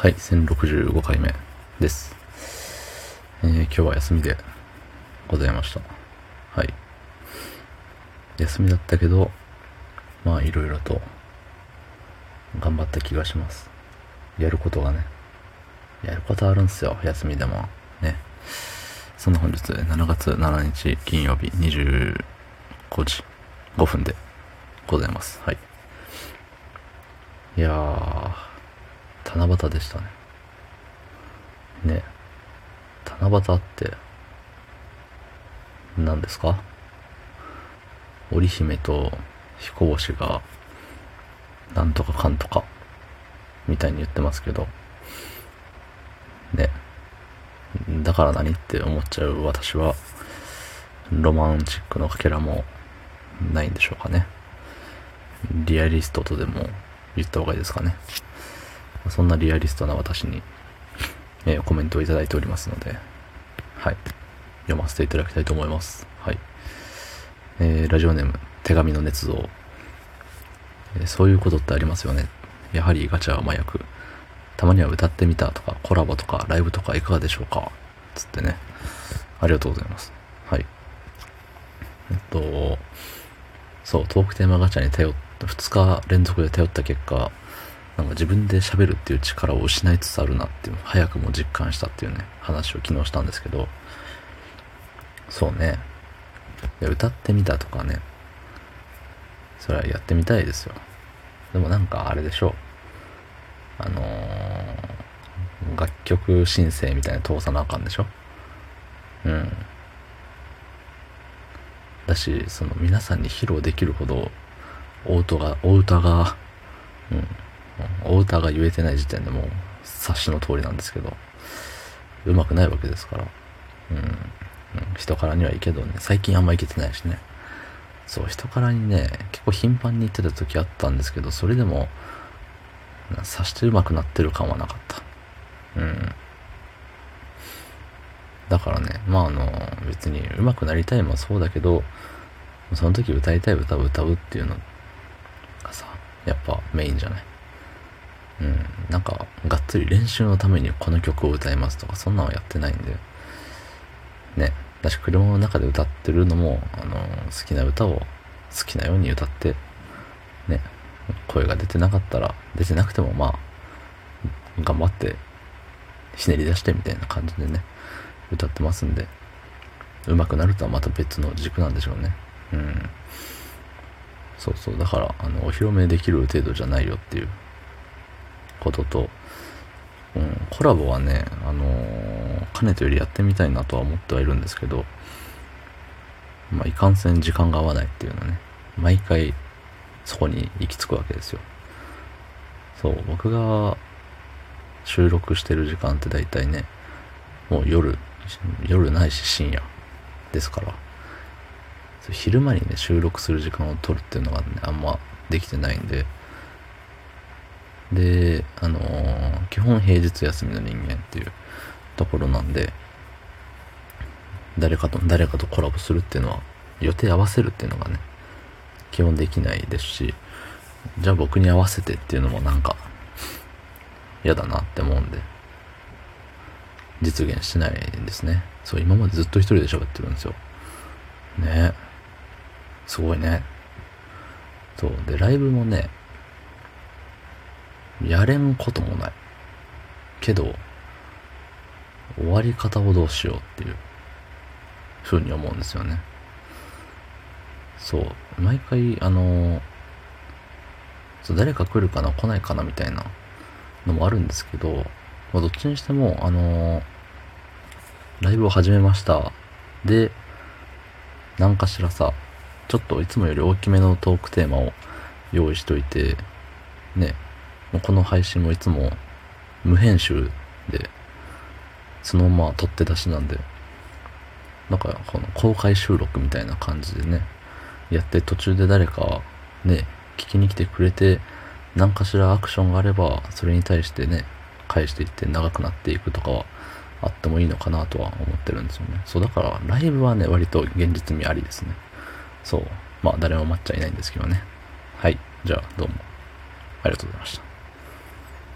はい、1065回目です。えー今日は休みでございました。はい。休みだったけど、まあいろいろと頑張った気がします。やることがね、やることあるんすよ、休みでも。ね。そんな本日、7月7日金曜日25時5分でございます。はい。いやー、七夕でしたね。ね七夕って、何ですか？織姫と彦星が、なんとかかんとか、みたいに言ってますけど、ね。だから何って思っちゃう私は、ロマンチックのかけらもないんでしょうかね。リアリストとでも言った方がいいですかね。そんなリアリストな私に、えーコメントをいただいておりますので、はい。読ませていただきたいと思います。はい。えーラジオネーム、手紙の捏造。えーそういうことってありますよね。やはりガチャは麻薬。たまには歌ってみたとか、コラボとか、ライブとかいかがでしょうかつってね。ありがとうございます。はい。えっと、そう、トークテーマガチャに頼っ、2日連続で頼った結果、なんか自分で喋るっていう力を失いつつあるなっていう、早くも実感したっていうね、話を昨日したんですけど、そうね。で歌ってみたとかね、それはやってみたいですよ。でもなんかあれでしょう。あのー、楽曲申請みたいな通さなあかんでしょうん。だし、その皆さんに披露できるほど、お歌が、お歌が、うん、お歌が言えてない時点でもう察しの通りなんですけど、うまくないわけですから、うん、人からにはいいけどね、最近あんまいけてないしね。そう、人からにね、結構頻繁に言ってた時あったんですけど、それでも、察してうまくなってる感はなかった。うん。だからね、まああの、別に上手くなりたいもそうだけど、その時歌いたい歌を歌うっていうのがさ、やっぱメインじゃない？うん。なんか、がっつり練習のためにこの曲を歌いますとか、そんなのはやってないんで。ね。だし、車の中で歌ってるのも、あの、好きな歌を好きなように歌って、ね。声が出てなかったら、出てなくてもまあ、頑張って、ひねり出してみたいな感じでね、歌ってますんで、上手くなるとはまた別の軸なんでしょうね。うん。そうそう。だから、あの、お披露目できる程度じゃないよっていうことと、うん、コラボはね、あのーかねてよりやってみたいなとは思ってはいるんですけど、まあ、いかんせん時間が合わないっていうのね、毎回そこに行き着くわけですよ。そう、僕が収録してる時間って大体ね、もう夜、夜ないし深夜ですから、昼間にね、収録する時間を取るっていうのがね、あんまできてないんで、で、あのー基本平日休みの人間っていうところなんで、誰かと、誰かとコラボするっていうのは、予定合わせるっていうのがね、基本できないですし、じゃあ僕に合わせてっていうのもなんか、嫌だなって思うんで、実現しないんですね。そう、今までずっと一人で喋ってるんですよ。ねすごいね。そう。で、ライブもね、やれんこともない。けど、終わり方をどうしようっていう、ふうに思うんですよね。そう。毎回、あのそう誰か来るかな来ないかなみたいなのもあるんですけど、まあ、どっちにしても、あのライブを始めました。で、何かしらさ、ちょっといつもより大きめのトークテーマを用意しといて、ね、この配信もいつも無編集で、そのまま撮って出しなんで、なんかこの公開収録みたいな感じでね、やって途中で誰かね、聞きに来てくれて、何かしらアクションがあれば、それに対してね、返していって長くなっていくとかはあってもいいのかなとは思ってるんですよね。そう、だからライブはね、割と現実味ありですね。そう。まあ誰も待っちゃいないんですけどね。はい。じゃあどうもありがとうございました。